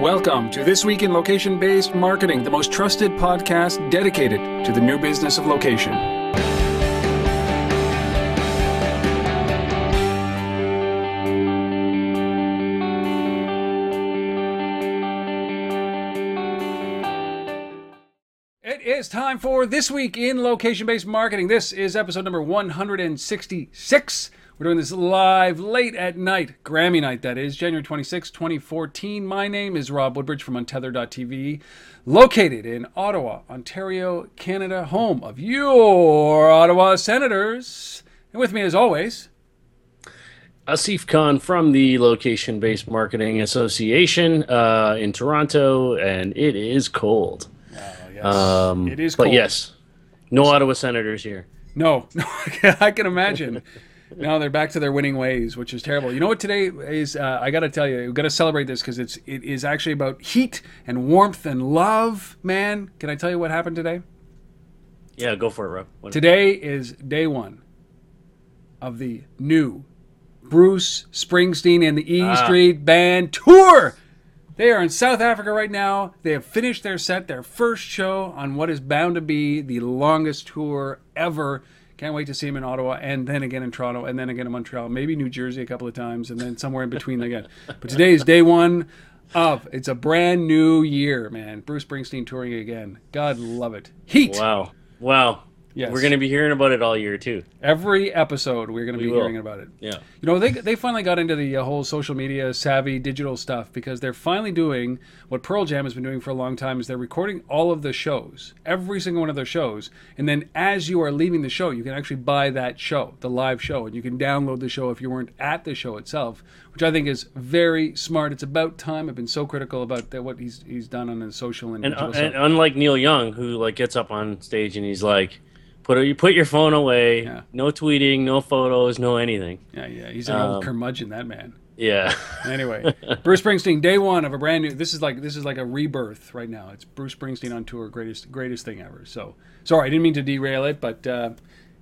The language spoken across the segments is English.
Welcome to This Week in Location Based Marketing, the most trusted podcast dedicated to the new business of location. It is time for This Week in Location Based Marketing. This is episode number 166. We're doing this live late at night, Grammy night, that is, January 26, 2014. My name is Rob Woodbridge from Untether.tv, located in Ottawa, Ontario, Canada, home of your Ottawa Senators. And with me, as always, Asif Khan from the Location Based Marketing Association uh, in Toronto, and it is cold. yes, Um, it is cold. But yes, no Ottawa Senators here. No, I can imagine. No, they're back to their winning ways, which is terrible. You know what today is? Uh, I got to tell you, we got to celebrate this because it's it is actually about heat and warmth and love. Man, can I tell you what happened today? Yeah, go for it, Rob. What- Today is day one of the new Bruce Springsteen and the E Ah. Street Band tour. They are in South Africa right now. They have finished their set, their first show on what is bound to be the longest tour ever. Can't wait to see him in Ottawa and then again in Toronto and then again in Montreal, maybe New Jersey a couple of times and then somewhere in between again. But today is day one of it's a brand new year, man. Bruce Springsteen touring again. God love it. Heat. Wow. Wow. Yes. We're going to be hearing about it all year, too. Every episode, we're going to be will. hearing about it. Yeah. You know, they, they finally got into the uh, whole social media savvy digital stuff because they're finally doing what Pearl Jam has been doing for a long time is they're recording all of the shows, every single one of their shows, and then as you are leaving the show, you can actually buy that show, the live show, and you can download the show if you weren't at the show itself, which I think is very smart. It's about time. I've been so critical about that, what he's he's done on the social and, And, digital uh, and unlike Neil Young, who like gets up on stage and he's like, "Put you put your phone away. Yeah. No tweeting, no photos, no anything." yeah, yeah, he's an old um, curmudgeon, that man. Yeah. Anyway, Bruce Springsteen, day one of a brand new. This is like this is like a rebirth right now. It's Bruce Springsteen on tour, greatest greatest thing ever. So sorry, I didn't mean to derail it, but uh,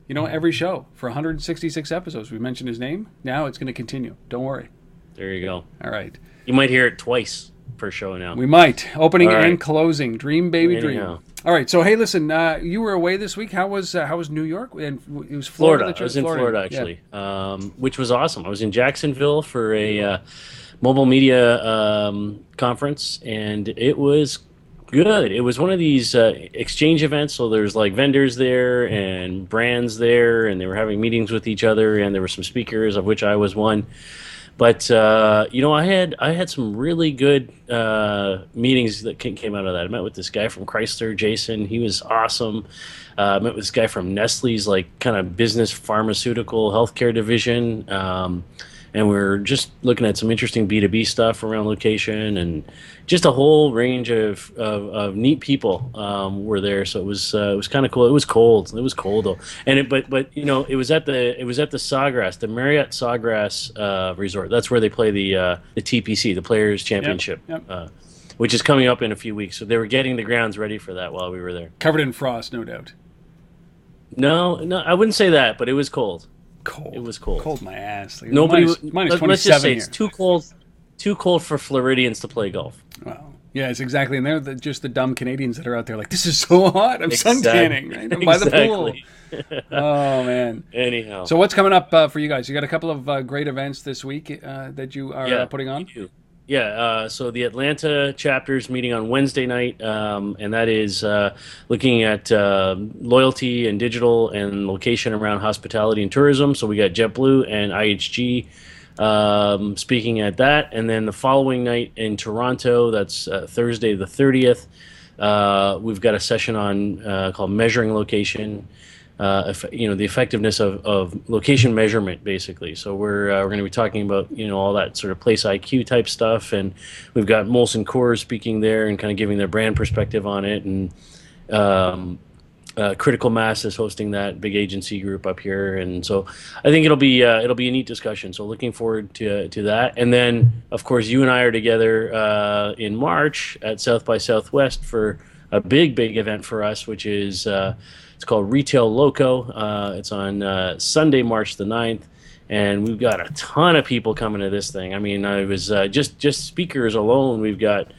you know, every show for 166 episodes, we mentioned his name. Now it's going to continue. Don't worry. there you go. All right, You might hear it twice per show now. we might opening right. and closing. Dream, baby, dream. All right. So hey, listen, uh, you were away this week. How was uh, how was New York? And it was Florida. Florida. I was in Florida, Yeah. actually, um, which was awesome. I was in Jacksonville for a uh, mobile media um, conference, and it was good. It was one of these uh, exchange events, so there's like vendors there and brands there, and they were having meetings with each other, and there were some speakers, of which I was one. But uh, you know, I had I had some really good uh, meetings that came out of that. I met with this guy from Chrysler, Jason. He was awesome. Uh, I met with this guy from Nestle's like kind of business pharmaceutical healthcare division. Um, and we are just looking at some interesting B2B stuff around location and just a whole range of, of, of neat people um, were there. So it was uh, it was kind of cool. It was cold. It was cold though, and it, but but you know it was at the it was at the Sawgrass, the Marriott Sawgrass uh, Resort. That's where they play the uh, the TPC, the Players Championship, yep. Uh, which is coming up in a few weeks. So they were getting the grounds ready for that while we were there. Covered in frost, no doubt. No, no, I wouldn't say that, but it was cold. Cold. It was cold. Cold my ass. Like, Nobody. minus, w- minus let, us just say here. it's too cold. Too cold for Floridians to play golf. Wow. it's exactly. And they're the, just the dumb Canadians that are out there like, this is so hot. I'm Exact- suntanning right? I'm by the pool. Oh, man. Anyhow. So what's coming up uh, for you guys? You got a couple of uh, great events this week uh, that you are uh, putting on? we do. Yeah, uh, so the Atlanta chapter's meeting on Wednesday night, um, and that is uh, looking at uh, loyalty and digital and location around hospitality and tourism. So we got JetBlue and IHG um, speaking at that, and then the following night in Toronto, that's uh, Thursday the thirtieth. Uh, we've got a session on uh, called measuring location uh, you know the effectiveness of, of location measurement basically so we're uh, we're going to be talking about you know all that sort of PlaceIQ type stuff and we've got Molson Coors speaking there and kind of giving their brand perspective on it and um, uh, Critical Mass is hosting that big agency group up here, and so I think it'll be uh, it'll be a neat discussion. So looking forward to to that. And then, of course, you and I are together uh, in March at South by Southwest for a big big event for us, which is it's called Retail Loco. Uh, it's on uh, Sunday, March the 9th. and we've got a ton of people coming to this thing. I mean, I was uh, just just speakers alone. We've got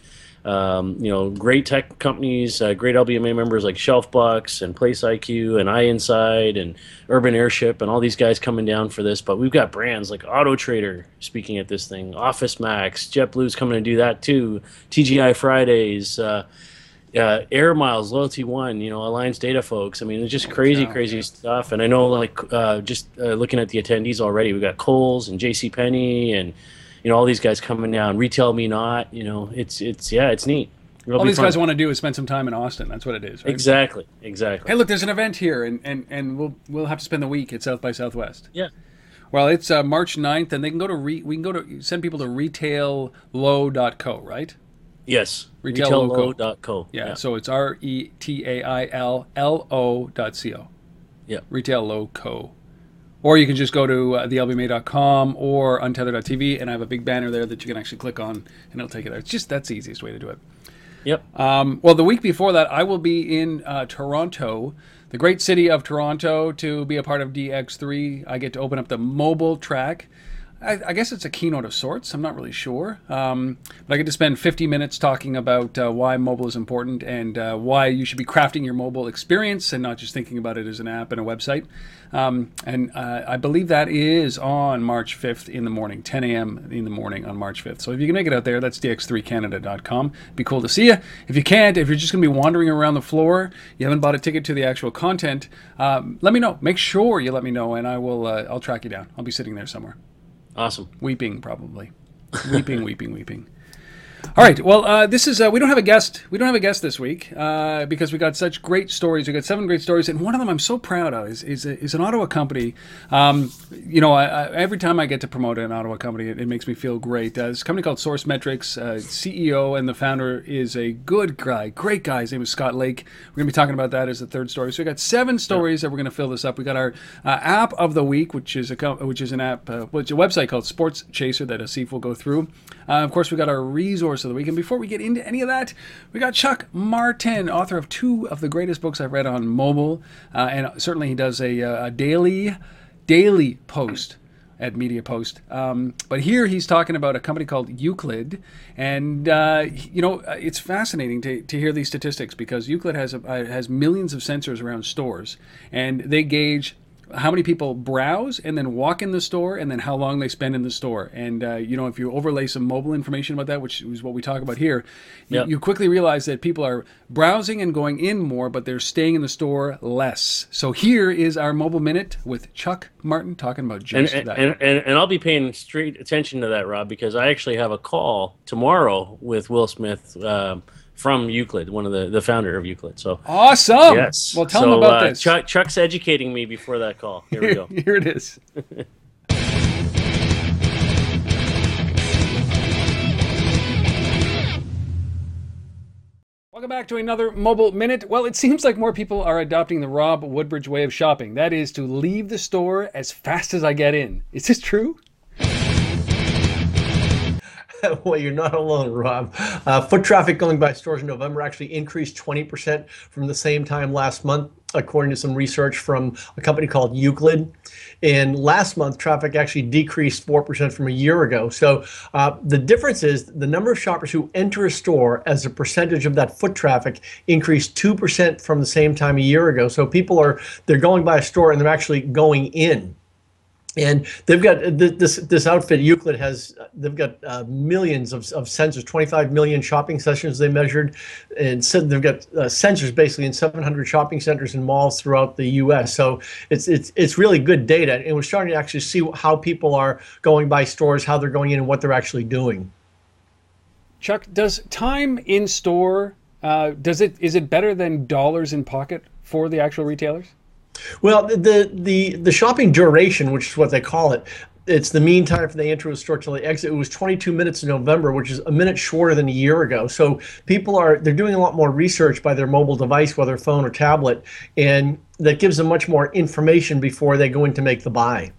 um, you know great tech companies, uh, great LBMA members like Shelfbucks and PlaceIQ and iInside and Urban Airship and all these guys coming down for this. But we've got brands like Auto Trader speaking at this thing, Office Max, JetBlue's coming to do that too, TGI Fridays. Uh, Air Miles, Loyalty One, you know, Alliance Data folks. I mean, it's just crazy, crazy stuff. And I know, like, uh, just uh, looking at the attendees already, we got Kohl's and J.C. Penney, and you know, all these guys coming down. RetailMeNot, you know, it's it's yeah, it's neat. It'll all these fun. guys want to do is spend some time in Austin. That's what it is, right? Exactly, exactly. Hey, look, there's an event here, and, and, and we'll we'll have to spend the week at South by Southwest. Yeah. Well, it's uh, March 9th, and they can go to re- we can go to send people to retaillo.co, right? Yes. Retaillo.co. Yeah, yeah. So it's R E T A I L L O dot C O. Yeah. Retail Low Co. Or you can just go to uh, thelbma.com or untether.tv, and I have a big banner there that you can actually click on, and it'll take you there. It's just that's the easiest way to do it. Yep. Um, well, the week before that, I will be in uh, Toronto, the great city of Toronto, to be a part of DX3. I get to open up the mobile track. I, I, guess it's a keynote of sorts. I'm not really sure. Um, but I get to spend 50 minutes talking about uh, why mobile is important and uh, why you should be crafting your mobile experience and not just thinking about it as an app and a website. Um, and uh, I believe that is on March 5th in the morning, 10 a.m. in the morning on March 5th. So if you can make it out there, that's dx3canada.com. Be cool to see you. If you can't, if you're just going to be wandering around the floor, you haven't bought a ticket to the actual content, um, let me know. Make sure you let me know, and I will. Uh, I'll track you down. I'll be sitting there somewhere. Awesome. Weeping, probably. weeping, weeping, weeping. All right. Well, uh, this is uh, we don't have a guest. We don't have a guest this week uh, because we got such great stories. We got seven great stories, and one of them I'm so proud of is is, is an Ottawa company. Um, you know, I, I, every time I get to promote an Ottawa company, it, it makes me feel great. Uh, this company called Source Metrics. Uh, CEO and the founder is a good guy, great guy. His name is Scott Lake. We're gonna be talking about that as the third story. So we got seven stories that we're gonna fill this up. We got our uh, app of the week, which is a which is an app, which is a website called Sports Chaser that Asif will go through. of course, we got our resource of the week. And before we get into any of that, we got Chuck Martin, author of two of the greatest books I've read on mobile, uh, and certainly he does a, uh, a, daily daily post at Media Post. Um, but here he's talking about a company called Euclid, and uh, you know it's fascinating to, to hear these statistics because Euclid has a, uh, has millions of sensors around stores, and they gauge how many people browse and then walk in the store and then how long they spend in the store. And uh, you know if you overlay some mobile information about that which is what we talk about here yep. you, you, quickly realize that people are browsing and going in more but they're staying in the store less. So here is our mobile minute with chuck martin talking about just and, that. and, and, and i'll be paying straight attention to that rob because i actually have a call tomorrow with will smith um, from Euclid, one of the the founder of Euclid. So awesome. Yes. Well, tell so, them about uh, this. Chuck, Chuck's educating me before that call. Here we go. Here it is. Welcome back to another Mobile Minute. Well, it seems like more people are adopting the Rob Woodbridge way of shopping. That is to leave the store as fast as I get in. Is this true? well, you're not alone, Rob. Uh, foot traffic going by stores in November actually increased 20% from the same time last month, according to some research from a company called Euclid. And last month, traffic actually decreased 4% from a year ago. So uh, the difference is the number of shoppers who enter a store as a percentage of that foot traffic increased 2% from the same time a year ago. So people are, they're going by a store and they're actually going in and they've got uh, this this outfit euclid has they've got uh, millions of, of sensors 25 million shopping sessions they measured. And they've got uh, sensors basically in 700 shopping centers and malls throughout the us so it's it's it's really good data. And we're starting to actually see how people are going by stores how they're going in and what they're actually doing. Chuck does time in store uh, does it is it better than dollars in pocket for the actual retailers well, the the the shopping duration, which is what they call it, it's the mean time from the they enter a store till they exit. It was 22 minutes in November, which is a minute shorter than a year ago. So people are they're doing a lot more research by their mobile device, whether phone or tablet, and that gives them much more information before they go in to make the buy.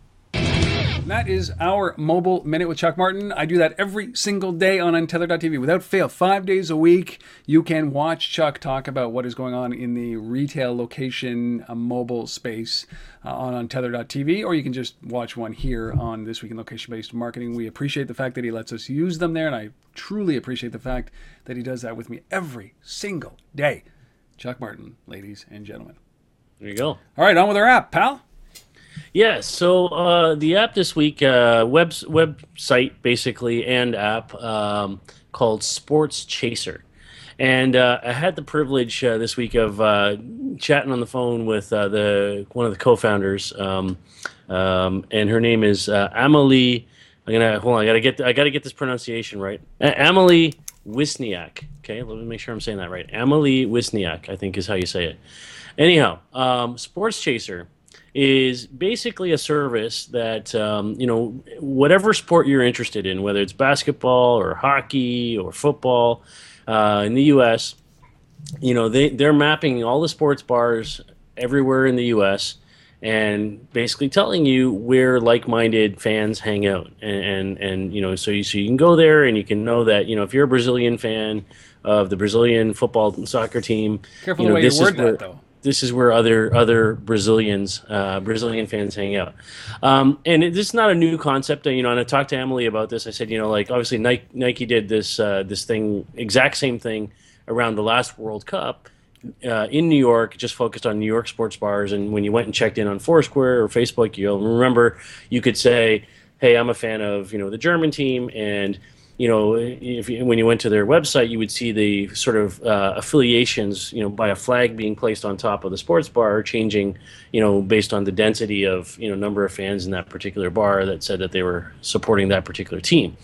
That is our mobile minute with Chuck Martin. I do that every single day on Untethered.tv without fail. Five days a week, you can watch Chuck talk about what is going on in the retail location uh, mobile space uh, on Untethered.tv, or you can just watch one here on This Week in Location Based Marketing. We appreciate the fact that he lets us use them there, and I truly appreciate the fact that he does that with me every single day. Chuck Martin, ladies and gentlemen. There you go. All right, on with our app, pal. Yeah, so uh, the app this week, uh, web website basically and app um, called Sports Chaser, and uh, I had the privilege uh, this week of uh, chatting on the phone with uh, the one of the co-founders, um, um, and her name is Amelie. I'm gonna hold on. I gotta get I gotta get this pronunciation right. Amelie Wisniak. Okay, let me make sure I'm saying that right. Amelie Wisniak, I think is how you say it. Anyhow, um, Sports Chaser is basically a service that um, you know whatever sport you're interested in, whether it's basketball or hockey or football uh, in the U.S. You know they they're mapping all the sports bars everywhere in the U.S. and basically telling you where like-minded fans hang out, and and, and you know so you so you can go there and you can know that you know if you're a Brazilian fan of the Brazilian football soccer team, Careful you know, the way you word is where, that, though this is where other other Brazilians, uh, Brazilian fans hang out. Um, and it, this is not a new concept. You know, and I talked to Emily about this. I said, you know, like obviously Nike, Nike did this uh, this thing, exact same thing around the last World Cup. Uh, in New York, just focused on New York sports bars, and when you went and checked in on Foursquare or Facebook, you'll remember you could say, "Hey, I'm a fan of you know the German team," and you know, if you, when you went to their website, you would see the sort of uh, affiliations, you know, by a flag being placed on top of the sports bar, changing, you know, based on the density of, you know, number of fans in that particular bar that said that they were supporting that particular team.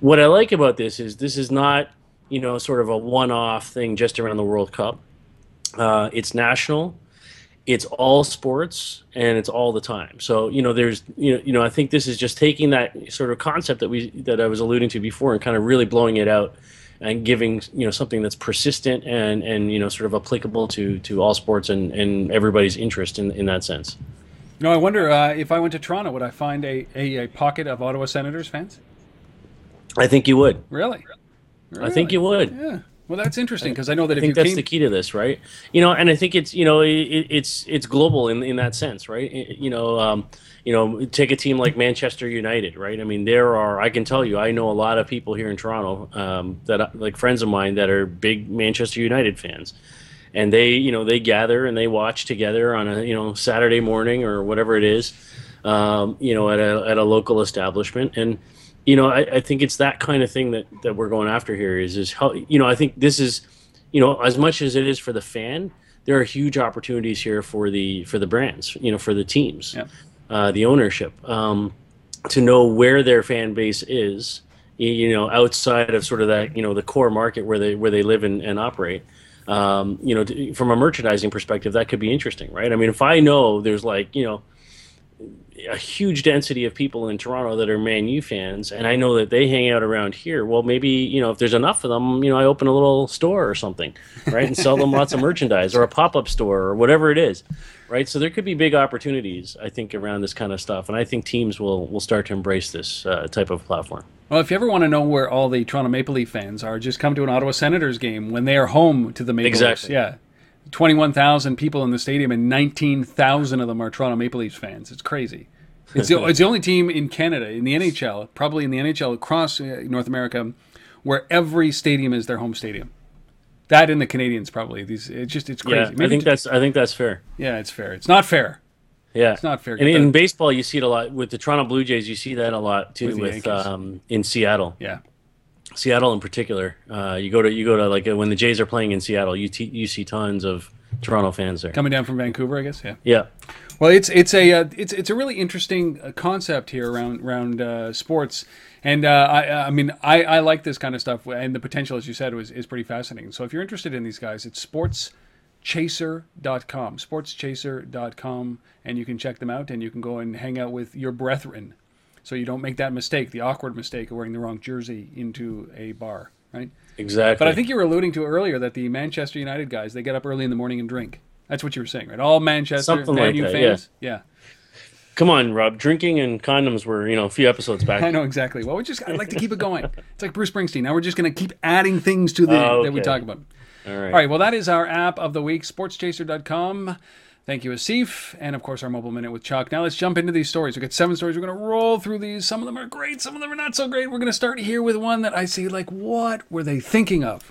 What I like about this is this is not, you know, sort of a one-off thing just around the World Cup. Uh, it's national it's all sports and it's all the time. So you know, there's you know, you know, I think this is just taking that sort of concept that we that I was alluding to before and kind of really blowing it out and giving you know something that's persistent and and you know sort of applicable to to all sports and and everybody's interest in in that sense. No, I wonder uh, if I went to Toronto, would I find a, a, a pocket of Ottawa Senators fans? I think you would. Really? really? I think you would. Yeah. Well, that's interesting because I know that I if think that's came, the key to this, right? You know, and I think it's you know it, it's it's global in in that sense, right? You know, um, you know, take a team like Manchester United, right? I mean, there are I can tell you, I know a lot of people here in Toronto um, that like friends of mine that are big Manchester United fans, and they you know they gather and they watch together on a you know Saturday morning or whatever it is, um, you know, at a at a local establishment and you know, I, I, think it's that kind of thing that, that we're going after here is is how you know I think this is you know as much as it is for the fan, there are huge opportunities here for the for the brands, you know, for the teams, yeah. uh, the ownership, um, to know where their fan base is, you know, outside of sort of that you know the core market where they where they live and, and operate. Um, you know, to, from a merchandising perspective, that could be interesting, right? I mean, if I know there's like you know a huge density of people in Toronto that are Man U fans, and I know that they hang out around here. Well, maybe you know if there's enough of them, you know, I open a little store or something, right, and sell them lots of merchandise or a pop-up store or whatever it is, right. So there could be big opportunities, I think, around this kind of stuff, and I think teams will will start to embrace this uh, type of platform. Well, if you ever want to know where all the Toronto Maple Leaf fans are, just come to an Ottawa Senators game when they are home to the Maple exactly. Leafs. Yeah. 21,000 people in the stadium and 19,000 of them are Toronto Maple Leafs fans. It's crazy. It's the, it's the only team in Canada, in the NHL, probably in the NHL across uh, North America, where every stadium is their home stadium. That and the Canadiens probably. These it's just it's crazy. Yeah, I think that's I think that's fair. Yeah, it's fair. It's not fair. Yeah, it's not fair. And in baseball, you see it a lot with the Toronto Blue Jays. You see that a lot too With with, um, in Seattle. Yeah. Seattle in particular. Uh, you go to you go to like uh, when the Jays are playing in Seattle, you t- you see tons of Toronto fans there. Coming down from Vancouver, I guess. Yeah. Yeah. Well, it's it's a uh, it's it's a really interesting uh, concept here around around uh, sports, and uh, I I mean I, I like this kind of stuff, and the potential, as you said, was is pretty fascinating. So if you're interested in these guys, it's sportschaser.com, sportschaser.com, and you can check them out, and you can go and hang out with your brethren, so you don't make that mistake, the awkward mistake of wearing the wrong jersey into a bar, right? Exactly. But I think you were alluding to earlier that the Manchester United guys they get up early in the morning and drink. That's what you were saying, right? All Manchester Something Man like U that, fans. Yeah. Come on, Rob. Drinking and condoms were, you know, a few episodes back. I know exactly. Well, we just I like to keep it going. It's like Bruce Springsteen. Now we're just going to keep adding things to the Oh, that we talk about. All right. All right. Well, that is our app of the week, sportschaser.com. Thank you, Asif, and of course our mobile minute with Chuck. Now let's jump into these stories. We've got seven stories. We're going to roll through these. Some of them are great. Some of them are not so great. We're going to start here with one that I say, like, what were they thinking of?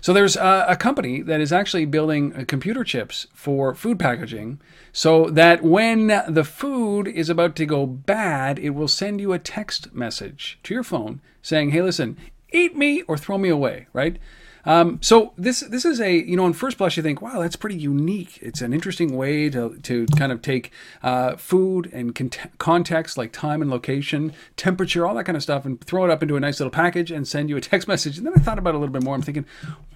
So there's a, a company that is actually building uh, computer chips for food packaging so that when the food is about to go bad, it will send you a text message to your phone saying, hey, listen, eat me or throw me away, right? Um, so this this is a you know on first blush you think wow that's pretty unique. It's an interesting way to, to kind of take uh, food and cont- context like time and location temperature all that kind of stuff and throw it up into a nice little package and send you a text message. And then I thought about it a little bit more. I'm thinking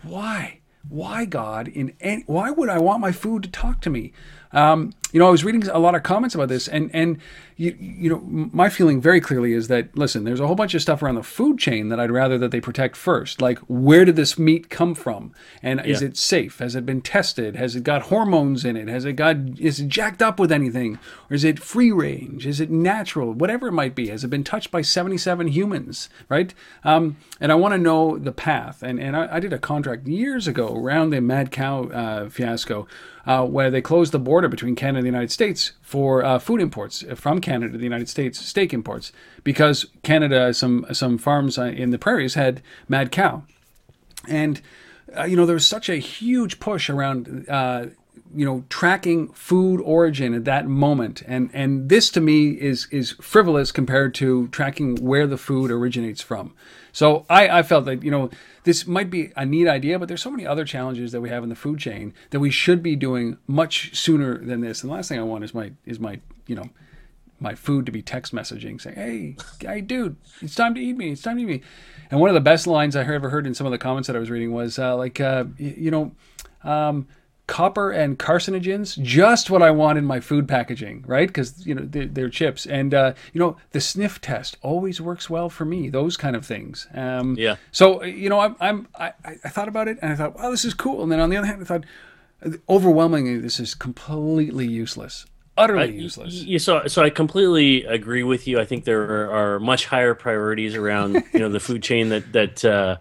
why? Why God in any, why would I want my food to talk to me? Um, you know I was reading a lot of comments about this and and you, you know my feeling very clearly is that listen there's a whole bunch of stuff around the food chain that I'd rather that they protect first. Like where did this meat come from? And is it safe? Has it been tested? Has it got hormones in it? Has it got is it jacked up with anything? Or is it free range? Is it natural? Whatever it might be. Has it been touched by 77 humans? Right? Um, and I want to know the path. And and I, I did a contract years ago around the mad cow uh, fiasco uh, where they closed the border between Canada and the United States for uh, food imports from Canada to the United States, steak imports, because Canada, some some farms uh, in the prairies had mad cow, and uh, you know there was such a huge push around. Uh, you know, tracking food origin at that moment, and and this to me is is frivolous compared to tracking where the food originates from. So I, I felt that you know this might be a neat idea, but there's so many other challenges that we have in the food chain that we should be doing much sooner than this. And the last thing I want is my is my you know my food to be text messaging saying, "Hey, hey, dude, it's time to eat me. It's time to eat me." And one of the best lines I ever heard in some of the comments that I was reading was uh, like, uh, you know. Um, copper and carcinogens just what i want in my food packaging right? Because you know they're, they're chips. And uh, you know the sniff test always works well for me those kind of things. Um, Yeah. so you know i'm, I'm I, I thought about it and i thought wow this is cool. And then on the other hand i thought overwhelmingly this is completely useless. Utterly I- useless. y- y- so, so I completely agree with you. I think there are, are much higher priorities around you know the food chain that that uh,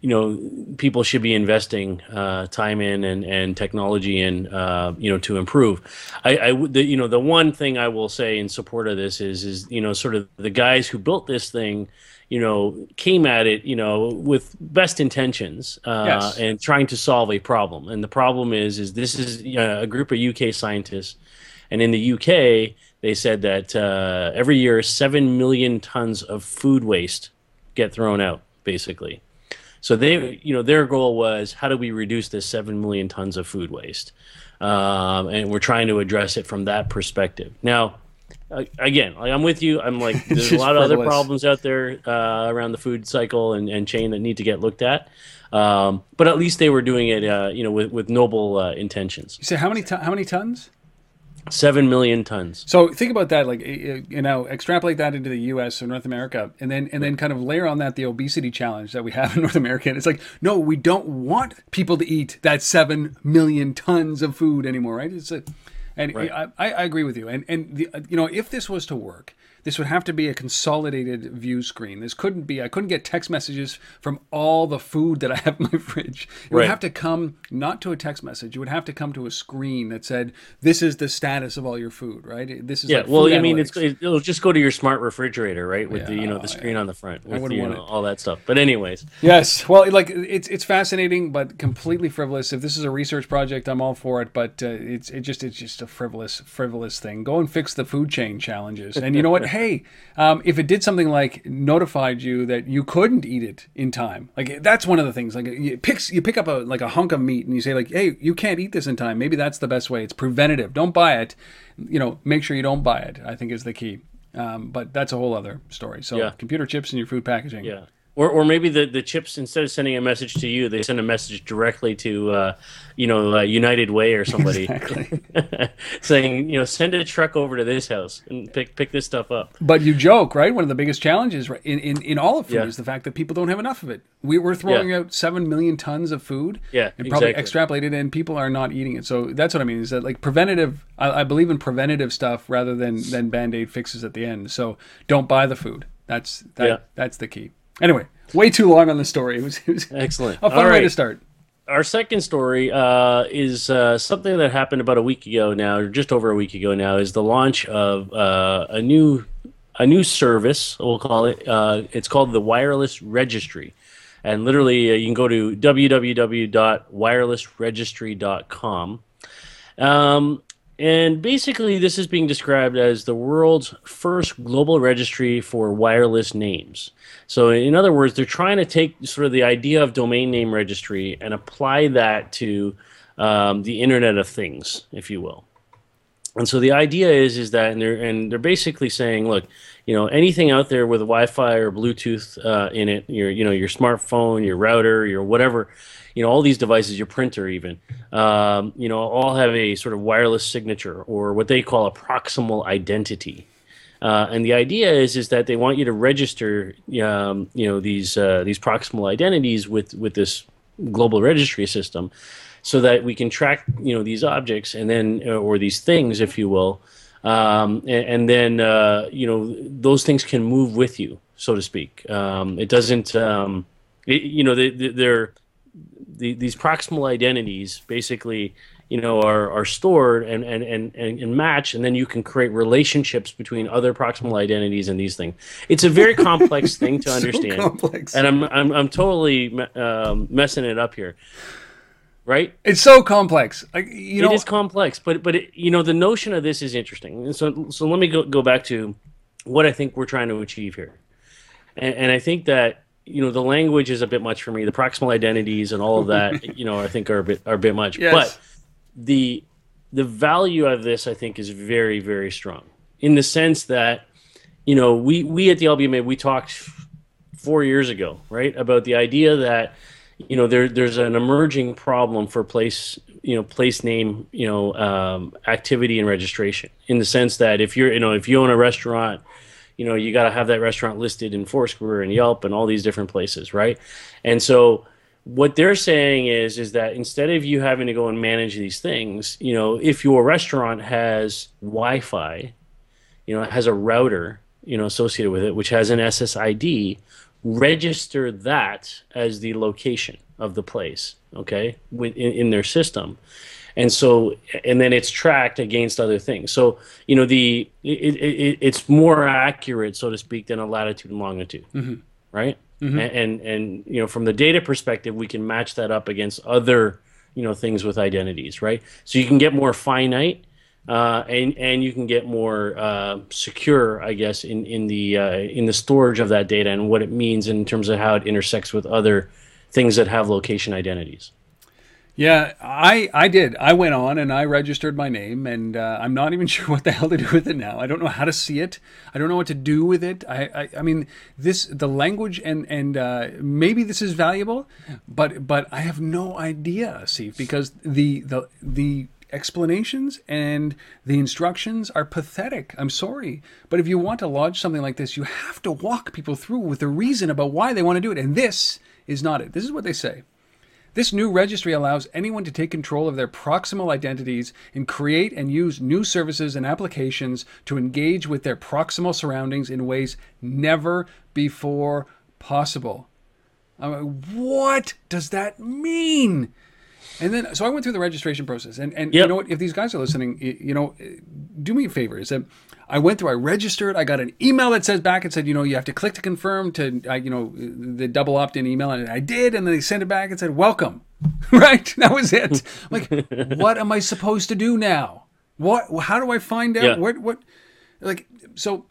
you know people should be investing uh, time in and, and technology in uh, you know to improve. I, I would- the, you know the one thing I will say in support of this is is you know sort of the guys who built this thing. You know, came at it, you know, with best intentions uh, Yes. and trying to solve a problem. And the problem is, is this is uh, a group of UK scientists and in the UK, they said that uh, every year, 7 million tons of food waste get thrown out, basically. So they, you know, their goal was how do we reduce this 7 million tons of food waste? Um, and we're trying to address it from that perspective. Now, uh, again, like, I'm with you. I'm like, there's a just lot of other frivolous. problems out there uh, around the food cycle and, and chain that need to get looked at. Um, but at least they were doing it, uh, you know, with, with noble uh, intentions. you say how many ton how many tons Seven million tons. So think about that, like uh, you know, extrapolate that into the U.S. or North America, and then and then kind of layer on that the obesity challenge that we have in North America. And it's like, no, we don't want people to eat that seven million tons of food anymore, right? It's a, and Right. I, I agree with you. And and the, you know, if this was to work, this would have to be a consolidated view screen. This couldn't be. I couldn't get text messages from all the food that I have in my fridge. It would have to come not to a text message. It would have to come to a screen that said, "This is the status of all your food." Right? This is Yeah, like well, I mean, it's it'll just go to your smart refrigerator, right, with the you know the screen on the front, with wouldn't you want know, all that stuff. But anyways, Yes, well, like it's it's fascinating, but completely frivolous. If this is a research project, I'm all for it. But uh, it's it just it's just a frivolous frivolous thing. Go and fix the food chain challenges. And you know what? Hey, um, if it did something like notified you that you couldn't eat it in time, like that's one of the things. Like you picks you pick up a like a hunk of meat and you say like, hey, you can't eat this in time. Maybe that's the best way. It's preventative. Don't buy it. You know, make sure you don't buy it. I think is the key. Um, but that's a whole other story. So Yeah. computer chips in your food packaging. yeah. Or, or maybe the, the chips instead of sending a message to you, they send a message directly to, uh, you know, uh, United Way or somebody, Exactly. saying, you know, send a truck over to this house and pick pick this stuff up. But you joke, right? One of the biggest challenges right, in, in, in all of food Yeah. is the fact that people don't have enough of it. We, we're throwing Yeah. out 7 million tons of food Yeah, and probably exactly. extrapolated, and people are not eating it. So that's what I mean is that like preventative, I, I believe in preventative stuff rather than, than band aid fixes at the end. So don't buy the food. That's that, Yeah. that's the key. Anyway, way too long on the story. It was, it was Excellent. a fun All way right. to start. our second story uh, is uh, something that happened about a week ago now, or just over a week ago now, is the launch of uh, a new a new service. We'll call it. Uh, it's called the Wireless Registry, and literally uh, you can go to www.wirelessregistry.com. Um, and basically, this is being described as the world's first global registry for wireless names. So, in other words, they're trying to take sort of the idea of domain name registry and apply that to um, the Internet of Things, if you will. And so the idea is is that and they're and they're basically saying, look, you know, anything out there with Wi-Fi or Bluetooth uh, in it, your you know your smartphone, your router, your whatever, you know, all these devices, your printer even, um, you know, all have a sort of wireless signature or what they call a proximal identity. Uh, and the idea is is that they want you to register, um, you know, these uh, these proximal identities with with this global registry system, so that we can track, you know, these objects and then uh, or these things, if you will, um, and, and then uh, you know those things can move with you, so to speak. Um, it doesn't, um, it, you know, they, they- they're the, these proximal identities basically you know are, are stored and, and, and, and, match and then you can create relationships between other proximal identities and these things it's a very complex thing to So understand complex. and i'm i'm, I'm totally um, messing it up here right It's so complex. Like you know, it is complex, but but it, you know the notion of this is interesting. And so so let me go go back to what I think we're trying to achieve here, and, and I think that you know the language is a bit much for me. The proximal identities and all of that, you know, I think are a bit are a bit much. Yes. But the the value of this, I think, is very very strong in the sense that you know we we at the LBMA we talked four years ago, right, about the idea that you know there there's an emerging problem for place you know place name you know um, activity and registration in the sense that if you're you know if you own a restaurant you know you got to have that restaurant listed in Foursquare and Yelp and all these different places right? And so what they're saying is is that instead of you having to go and manage these things you know if your restaurant has Wi-Fi you know, has a router, you know, associated with it, which has an SSID, register that as the location of the place, okay, with, in, in their system. And so, and then it's tracked against other things. So, you know, the it, it, it, it's more accurate, so to speak, than a latitude and longitude, mm-hmm. right? Mm-hmm. And, and and you know, from the data perspective, we can match that up against other, you know, things with identities, right? So you can get more finite, uh, and and you can get more uh, secure, I guess, in in the uh, in the storage of that data and what it means in terms of how it intersects with other things that have location identities. Yeah, I I did. I went on and I registered my name, and uh, I'm not even sure what the hell to do with it now. I don't know how to see it. I don't know what to do with it. I I, I mean, this the language and and uh, maybe this is valuable, but but I have no idea, Steve, because the the the explanations and the instructions are pathetic. I'm sorry, but if you want to launch something like this, you have to walk people through with a reason about why they want to do it, and this is not it. This is what they say. This new registry allows anyone to take control of their proximal identities and create and use new services and applications to engage with their proximal surroundings in ways never before possible. I'm like, what does that mean? And then, so I went through the registration process, and and you know what? If these guys are listening, you know, do me a favor. Is that I went through, I registered, I got an email that says back and said, you know, you have to click to confirm to, uh, you know, the double opt-in email, and I did, and then they sent it back and said, welcome. right, that was it. Like, what am I supposed to do now? What? How do I find out Yeah. what? What? Like, so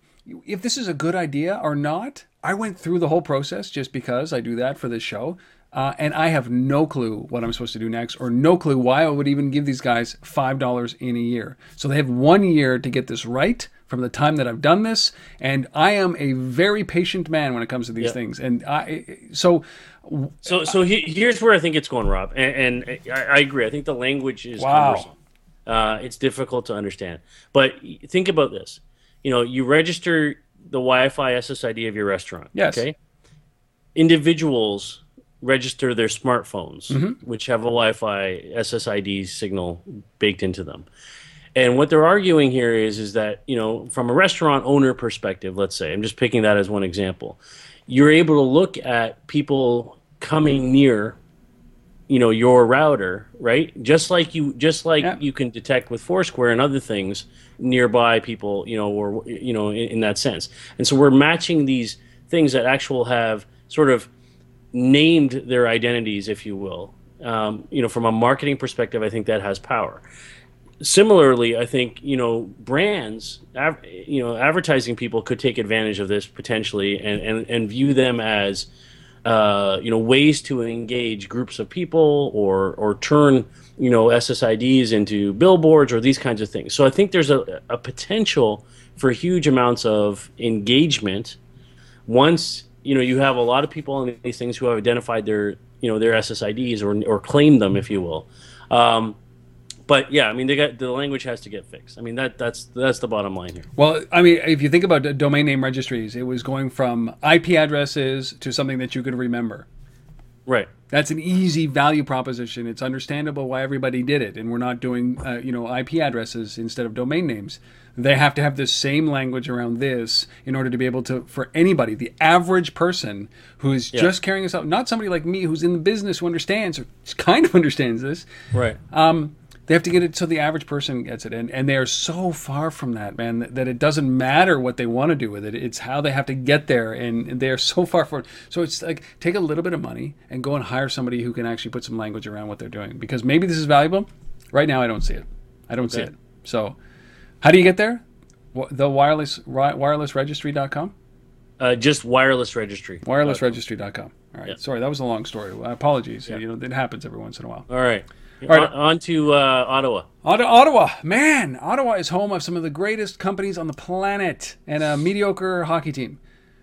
if this is a good idea or not, I went through the whole process just because I do that for this show. Uh, and I have no clue what I'm supposed to do next, or no clue why I would even give these guys five dollars in a year. So they have one year to get this right from the time that I've done this, and I am a very patient man when it comes to these Yep. things. And I, so So, so he, here's where I think it's going, Rob, and, and I, I agree. I think the language is Wow. cumbersome. Uh, it's difficult to understand. But think about this: you know, you register the Wi-Fi SSID of your restaurant. Yes. Okay. Individuals register their smartphones, mm-hmm. which have a Wi-Fi SSID signal baked into them. And what they're arguing here is is that, you know, from a restaurant owner perspective, let's say, I'm just picking that as one example. You're able to look at people coming near you know your router right just like you just like Yeah. you can detect with foursquare and other things nearby people you know or you know in, in that sense and so we're matching these things that actual have sort of named their identities if you will um, you know from a marketing perspective i think that has power similarly i think you know brands av- you know advertising people could take advantage of this potentially and and, and view them as uh, you know ways to engage groups of people or or turn you know SSIDs into billboards or these kinds of things. So I think there's a, a potential for huge amounts of engagement once you know you have a lot of people on these things who have identified their you know their SSIDs or or claim them if you will. Um, but yeah, I mean, they got the language has to get fixed. I mean, that that's that's the bottom line here. Well, I mean, if you think about domain name registries, it was going from IP addresses to something that you could remember. Right. That's an easy value proposition. It's understandable why everybody did it, and we're not doing, uh, you know, IP addresses instead of domain names. They have to have the same language around this in order to be able to, for anybody, the average person who is just carrying this out, not somebody like me who's in the business who understands or kind of understands this. Right. Um, they have to get it so the average person gets it, and and they are so far from that, man, that, that it doesn't matter what they want to do with it. It's how they have to get there, and, and they are so far from. So it's like take a little bit of money and go and hire somebody who can actually put some language around what they're doing, because maybe this is valuable. Right now, I don't see it. I don't see it. So, how do you get there? The wireless wirelessregistry.com. Uh, just wireless registry. Wirelessregistry.com. All right. Yeah. Sorry, that was a long story. Apologies. You know, it happens every once in a while. All right. All right. On, on to uh, Ottawa. Otta- Ottawa, man, Ottawa is home of some of the greatest companies on the planet and a mediocre hockey team.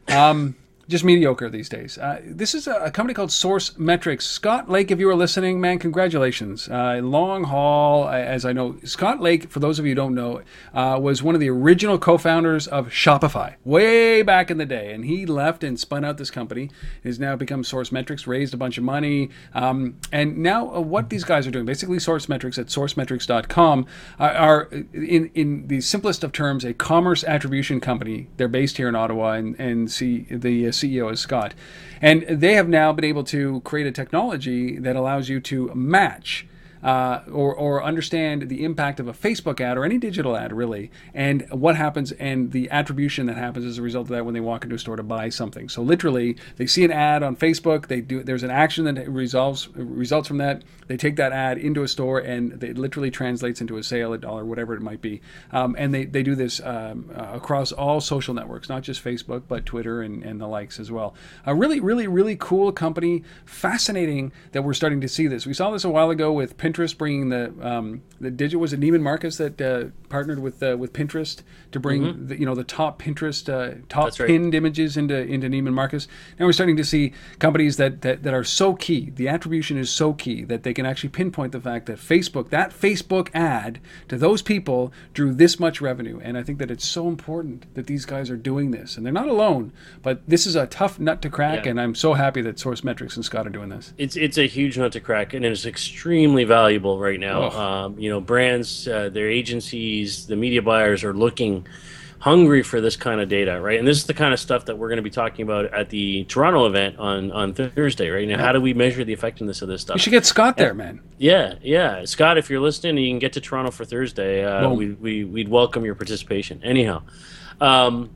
Um, just mediocre these days. Uh, this is a, a company called Source Metrics. Scott Lake, if you are listening, man, congratulations. Uh, long haul, uh, as I know. Scott Lake, for those of you who don't know, uh, was one of the original co founders of Shopify way back in the day. And he left and spun out this company. Has now become Source Metrics, raised a bunch of money. Um, and now, uh, what these guys are doing, basically, Source Metrics at sourcemetrics.com, are, are in, in the simplest of terms, a commerce attribution company. They're based here in Ottawa, and, and see, the uh, CEO is Scott. And they have now been able to create a technology that allows you to match uh, or, or understand the impact of a Facebook ad or any digital ad, really, and what happens and the attribution that happens as a result of that when they walk into a store to buy something. So literally, they see an ad on Facebook, they do there's an action that resolves results from that. They take that ad into a store, and it literally translates into a sale, a dollar, whatever it might be. Um, and they, they do this um, uh, across all social networks, not just Facebook, but Twitter and, and the likes as well. A really, really, really cool company. Fascinating that we're starting to see this. We saw this a while ago with Pinterest bringing the um, the digit was it Neiman Marcus that uh, partnered with uh, with Pinterest to bring the, you know the top Pinterest uh, top That's right. pinned images into into Neiman Marcus. Now we're starting to see companies that, that that are so key. The attribution is so key that they can actually pinpoint the fact that Facebook that Facebook ad to those people drew this much revenue. And I think that it's so important that these guys are doing this, and they're not alone. But this is a tough nut to crack, Yeah. and I'm so happy that Source Metrics and Scott are doing this. It's it's a huge nut to crack, and it's extremely valuable right now. Oh. Um, you know, brands, uh, their agencies, the media buyers are looking hungry for this kind of data, right? And this is the kind of stuff that we're going to be talking about at the Toronto event on on Thursday, right? Now, how do we measure the effectiveness of this stuff? You should get Scott there, man. Yeah, yeah, Scott, if you're listening, and you can get to Toronto for Thursday. Uh, we, we we'd welcome your participation. Anyhow, um,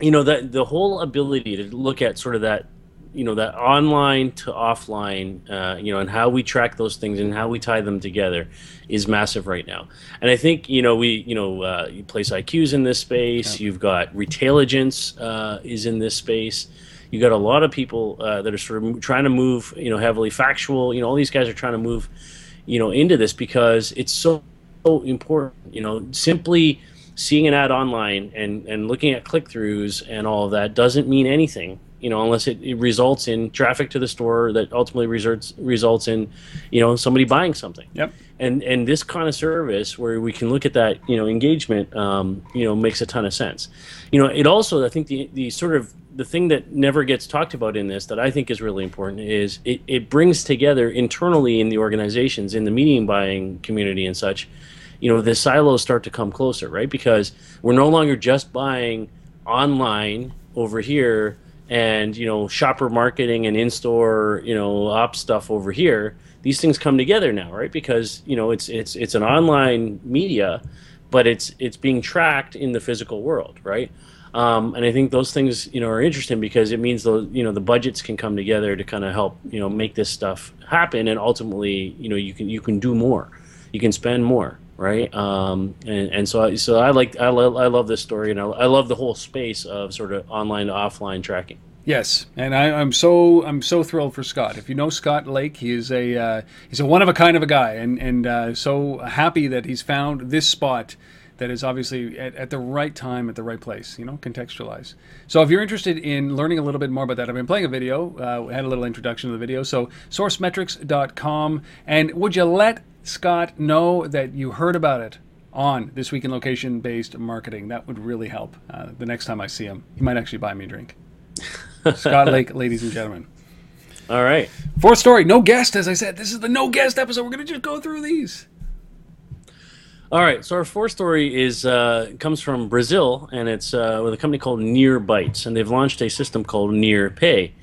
you know that the whole ability to look at sort of that, you know, that online to offline, uh, you know, and how we track those things and how we tie them together is massive right now. And I think you know we you know uh, you PlaceIQs in this space. You've got Retailigence uh, is in this space. You got a lot of people uh, that are sort of trying to move, you know, heavily factual. You know, all these guys are trying to move, you know, into this because it's so, so important. You know, simply seeing an ad online and and looking at click throughs and all of that doesn't mean anything you know, unless it, it, results in traffic to the store that ultimately results results in, you know, somebody buying something. Yep. And and this kind of service where we can look at that, you know, engagement, um, you know, makes a ton of sense. You know, it also I think the the sort of the thing that never gets talked about in this that I think is really important is it, it brings together internally in the organizations, in the medium buying community and such, you know, the silos start to come closer, right? Because we're no longer just buying online over here and you know shopper marketing and in-store you know op stuff over here these things come together now right? Because you know it's it's it's an online media but it's it's being tracked in the physical world right? Um, and I think those things you know are interesting because it means the you know the budgets can come together to kind of help you know make this stuff happen and ultimately you know you can you can do more. You can spend more right um, and, and so I, so I like I, lo- I love this story and I, I love the whole space of sort of online to offline tracking Yes, and I, I'm so I'm so thrilled for Scott. If you know Scott Lake, he is a uh, he's a one of a kind of a guy, and and uh, so happy that he's found this spot that is obviously at, at, the right time at the right place. You know, contextualize. So if you're interested in learning a little bit more about that, I've been playing a video. Uh, had a little introduction to the video. So sourcemetrics.com, and would you let Scott know that you heard about it on this week in location based marketing? That would really help. Uh, the next time I see him, he might actually buy me a drink. Scott Lake, ladies and gentlemen. All right. Fourth story, no guest. As I said, this is the no guest episode. We're going to just go through these. All right. So our fourth story is uh, comes from Brazil, and it's uh, with a company called Near Bytes, and they've launched a system called Near Pay.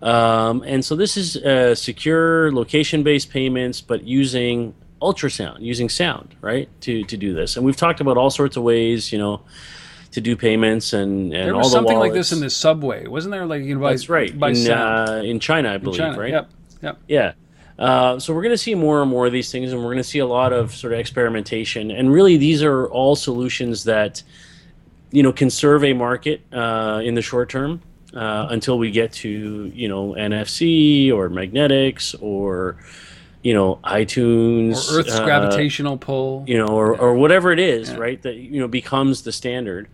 Um, and so this is uh, secure location-based payments, but using ultrasound, using sound, right, to to do this. And we've talked about all sorts of ways, you know to do payments and, and there was something like this in the subway, wasn't there? Like you know, by, that's right by in, uh, in China, I believe, China. right? Yep, yep. Yeah. Uh, so we're going to see more and more of these things, and we're going to see a lot of sort of experimentation. And really, these are all solutions that you know can serve a market uh, in the short term uh, until we get to you know NFC or magnetics or you know iTunes or Earth's uh, gravitational pull, you know, or, yeah. or whatever it is, yeah. right? That you know becomes the standard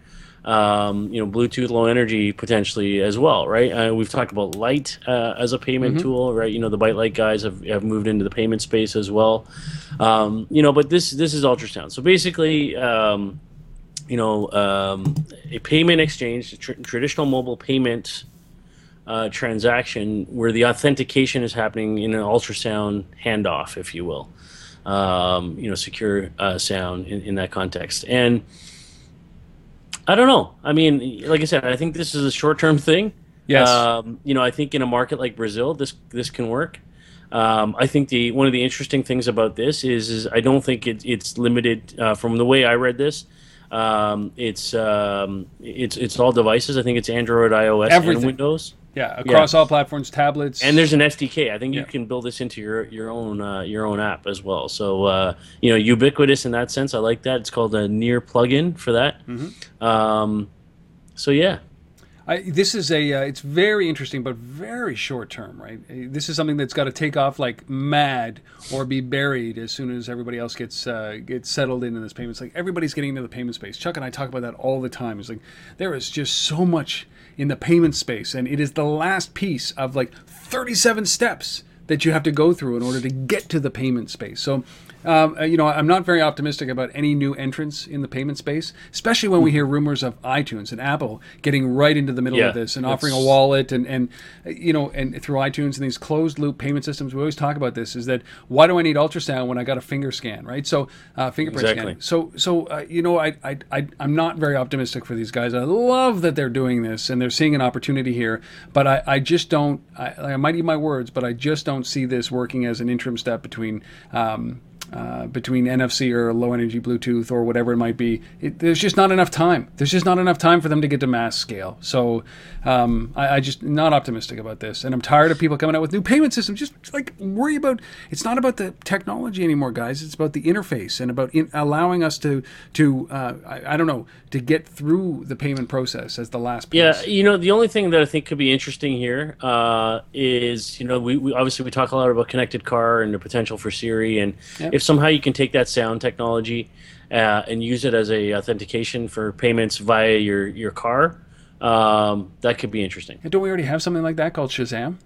um, you know, Bluetooth Low Energy potentially as well, right? Uh, we've talked about Light uh, as a payment mm-hmm. tool, right? You know, the ByteLight guys have, have moved into the payment space as well. Um, you know, but this this is ultrasound. So basically, um, you know, um, a payment exchange, tr- traditional mobile payment uh, transaction where the authentication is happening in an ultrasound handoff, if you will. Um, you know, secure uh, sound in, in that context. And I don't know. I mean, like I said, I think this is a short term thing. Yes. Um, you know, I think in a market like Brazil, this this can work. Um, I think the one of the interesting things about this is, is I don't think it, it's limited uh, from the way I read this. Um, it's um, it's it's all devices. I think it's Android, iOS, Everything. and Windows. Yeah, across yeah. all platforms, tablets. And there's an SDK. I think yeah. you can build this into your your own uh, your own app as well. So uh, you know, ubiquitous in that sense. I like that. It's called a Near plugin for that. Mm-hmm. Um, so yeah. I, this is a uh, it's very interesting but very short term right this is something that's got to take off like mad or be buried as soon as everybody else gets uh, gets settled into this payment it's like everybody's getting into the payment space chuck and i talk about that all the time it's like there is just so much in the payment space. And it is the last piece of like 37 steps that you have to go through in order to get to the payment space. So um, uh, you know, I'm not very optimistic about any new entrants in the payment space, especially when we hear rumors of iTunes and Apple getting right into the middle yeah, of this and offering a wallet and and uh, you know and through iTunes and these closed loop payment systems. We always talk about this: is that why do I need ultrasound when I got a finger scan, right? So uh, fingerprint exactly. scan. So so uh, you know, I, I I I'm not very optimistic for these guys. I love that they're doing this and they're seeing an opportunity here, but I I just don't. I, I might eat my words, but I just don't see this working as an interim step between. Um, uh, between NFC or low energy Bluetooth or whatever it might be. It, there's just not enough time. There's just not enough time for them to get to mass scale. So um, I, I just not optimistic about this, and I'm tired of people coming out with new payment systems. Just like worry about. It's not about the technology anymore, guys. It's about the interface and about in, allowing us to to uh, I, I, don't know to get through the payment process as the last. Piece. Yeah, you know the only thing that I think could be interesting here uh, is you know we, we, obviously we talk a lot about connected car and the potential for Siri, and yep. if somehow you can take that sound technology uh, and use it as a authentication for payments via your your car, um, that could be interesting. And don't we already have something like that called Shazam?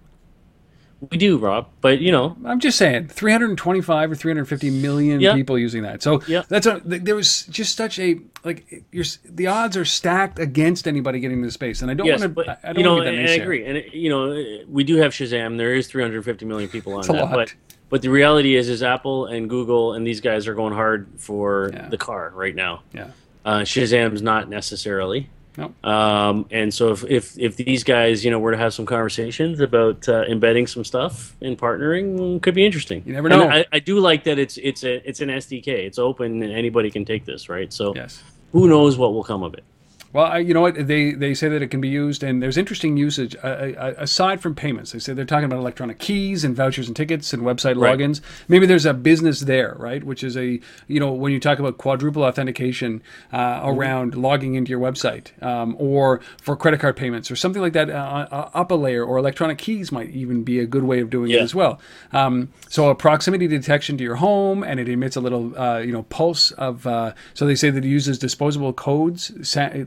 We do, Rob, but you know, I'm just saying, 325 or 350 million yeah. people using that. So yeah. that's a, there was just such a like you're, the odds are stacked against anybody getting into space, and I don't yes, want to. I don't you know, I agree, and you know, we do have Shazam. There is 350 million people on that, but but the reality is, is Apple and Google and these guys are going hard for yeah. the car right now. Yeah. Uh, Shazam's not necessarily. Um, and so if, if, if these guys, you know, were to have some conversations about uh, embedding some stuff and partnering, could be interesting. You never know. I, I, do like that it's it's a it's an SDK. It's open and anybody can take this, right? So yes. who knows what will come of it. Well, I, you know what they they say that it can be used, and there's interesting usage uh, uh, aside from payments. They say they're talking about electronic keys and vouchers and tickets and website right. logins. Maybe there's a business there, right? Which is a you know when you talk about quadruple authentication uh, mm-hmm. around logging into your website, um, or for credit card payments or something like that, uh, uh, up a layer, or electronic keys might even be a good way of doing yeah. it as well. Um, so a proximity detection to your home, and it emits a little uh, you know pulse of. so they say that it uses disposable codes,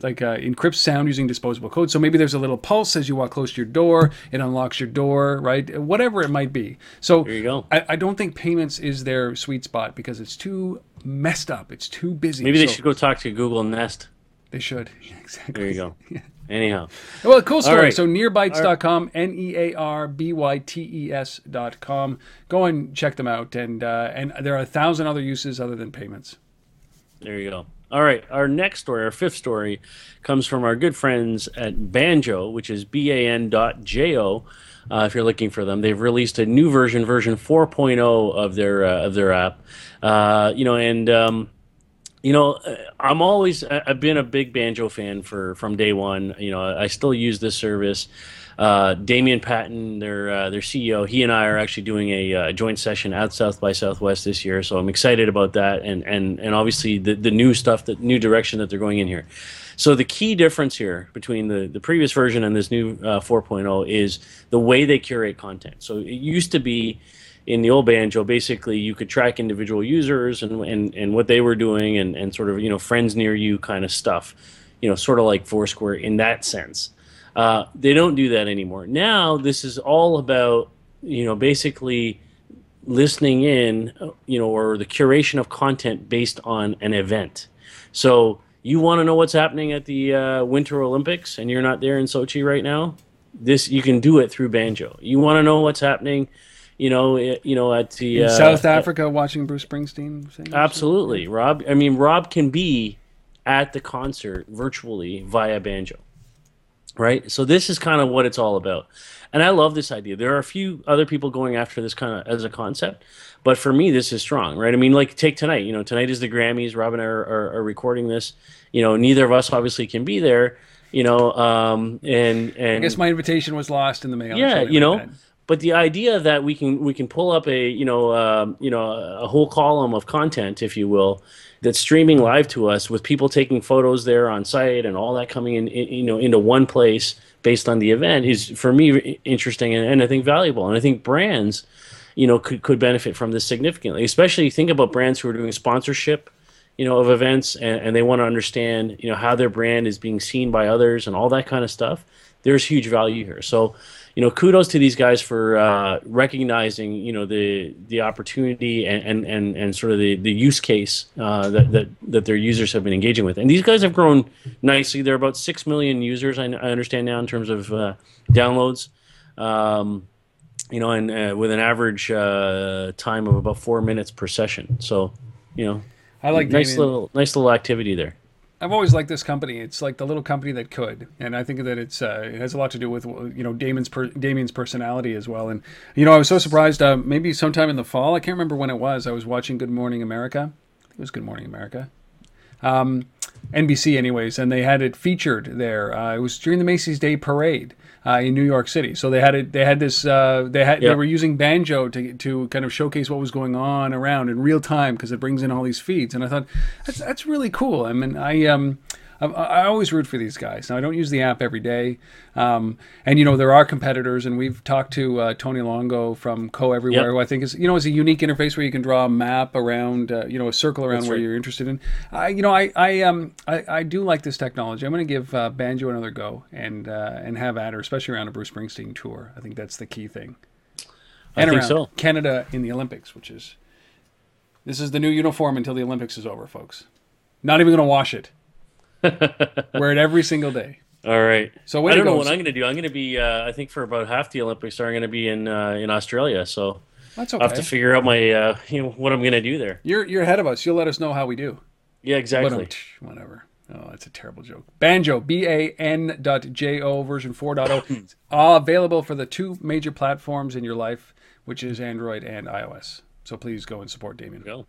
like like uh, encrypts sound using disposable code. So maybe there's a little pulse as you walk close to your door. It unlocks your door, right? Whatever it might be. So there you go. I, I don't think payments is their sweet spot because it's too messed up. It's too busy. Maybe they so, should go talk to Google Nest. They should. exactly. There you go. yeah. Anyhow. Well, cool story. Right. So nearbytes.com, N E A R B Y T E S.com. Go and check them out. And, uh, and there are a thousand other uses other than payments. There you go. All right, our next story, our fifth story, comes from our good friends at Banjo, which is B A N dot J O. Uh, if you're looking for them, they've released a new version, version 4.0 of their uh, of their app. Uh, you know, and um, you know, I'm always I've been a big Banjo fan for from day one. You know, I still use this service. Uh, Damien Patton, their uh, their CEO, he and I are actually doing a uh, joint session at South by Southwest this year, so I'm excited about that, and and and obviously the the new stuff, the new direction that they're going in here. So the key difference here between the the previous version and this new uh, 4.0 is the way they curate content. So it used to be in the old banjo basically you could track individual users and and, and what they were doing and, and sort of you know friends near you kind of stuff you know sort of like foursquare in that sense uh, they don't do that anymore. Now this is all about you know basically listening in, you know, or the curation of content based on an event. So you want to know what's happening at the uh, Winter Olympics, and you're not there in Sochi right now. This you can do it through Banjo. You want to know what's happening you know, you know, at the uh, South Africa, uh, watching Bruce Springsteen. Sing absolutely, Rob. I mean, Rob can be at the concert virtually via banjo right? So this is kind of what it's all about. And I love this idea. There are a few other people going after this kind of as a concept, but for me, this is strong, right? I mean, like take tonight. You know, tonight is the Grammys. Rob and I are, are, are recording this. You know, neither of us obviously can be there. You know, um, and and I guess my invitation was lost in the mail. Yeah, you know. But the idea that we can we can pull up a you know um, you know a whole column of content, if you will, that's streaming live to us with people taking photos there on site and all that coming in, in you know into one place based on the event is for me interesting and, and I think valuable. And I think brands, you know, could could benefit from this significantly. Especially think about brands who are doing sponsorship, you know, of events and, and they want to understand, you know, how their brand is being seen by others and all that kind of stuff. There's huge value here. So you know, kudos to these guys for uh, recognizing, you know, the the opportunity and, and, and, and sort of the, the use case uh, that, that that their users have been engaging with. And these guys have grown nicely. They're about six million users, I, I understand now, in terms of uh, downloads. Um, you know, and uh, with an average uh, time of about four minutes per session. So, you know, I like nice little nice little activity there. I've always liked this company. It's like the little company that could, and I think that it's uh, it has a lot to do with you know Damon's per, Damien's personality as well. And you know, I was so surprised. Uh, maybe sometime in the fall, I can't remember when it was. I was watching Good Morning America. It was Good Morning America. Um, NBC, anyways, and they had it featured there. Uh, it was during the Macy's Day Parade uh, in New York City. So they had it. They had this. Uh, they had. Yep. They were using banjo to to kind of showcase what was going on around in real time because it brings in all these feeds. And I thought that's that's really cool. I mean, I um. I, I always root for these guys. Now I don't use the app every day, um, and you know there are competitors, and we've talked to uh, Tony Longo from CoEverywhere, Yep. who I think is you know is a unique interface where you can draw a map around, uh, you know, a circle around That's where right. you're interested in. I, you know, I I um I, I do like this technology. I'm going to give uh, banjo another go and uh, and have at her, especially around a Bruce Springsteen tour. I think that's the key thing. I And around so. Canada in the Olympics, which is this is the new uniform until the Olympics is over, folks. Not even going to wash it. Wear it every single day. All right. So I don't know what I'm going to do. I'm going to be, uh, I think, for about half the Olympics, I'm going to be in uh, in Australia. So That's I'll have to figure out my, uh, you know, what I'm going to do there. You're you're ahead of us. You'll let us know how we do. Yeah, exactly. um, whatever. Oh, that's a terrible joke. Banjo, B A N dot J O version 4.0. It's all available for the two major platforms in your life, which is Android and iOS. So please go and support Damien. Go.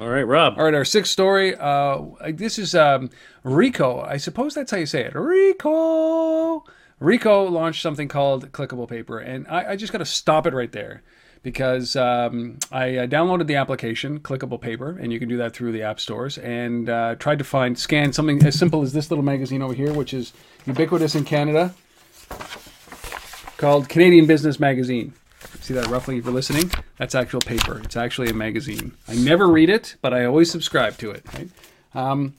All right, Rob. All right, our sixth story. Uh, this is um, Ricoh. I suppose that's how you say it. Ricoh. Ricoh launched something called Clickable Paper, and I, I just got to stop it right there because um, I uh, downloaded the application Clickable Paper, and you can do that through the app stores, and uh, tried to find scan something as simple as this little magazine over here, which is ubiquitous in Canada, called Canadian Business Magazine. See that roughly you're listening? That's actual paper. It's actually a magazine. I never read it, but I always subscribe to it. Right? Um,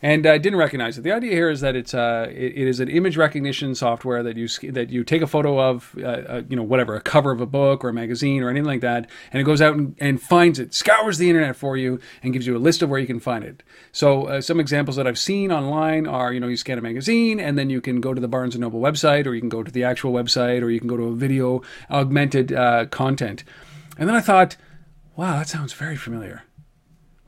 and I didn't recognize it. The idea here is that it's uh, it, it is an image recognition software that you that you take a photo of, uh, uh, you know, whatever, a cover of a book or a magazine or anything like that, and it goes out and, and finds it, scours the internet for you, and gives you a list of where you can find it. So uh, some examples that I've seen online are, you know, you scan a magazine, and then you can go to the Barnes and Noble website, or you can go to the actual website, or you can go to a video augmented uh, content. And then I thought, wow, that sounds very familiar.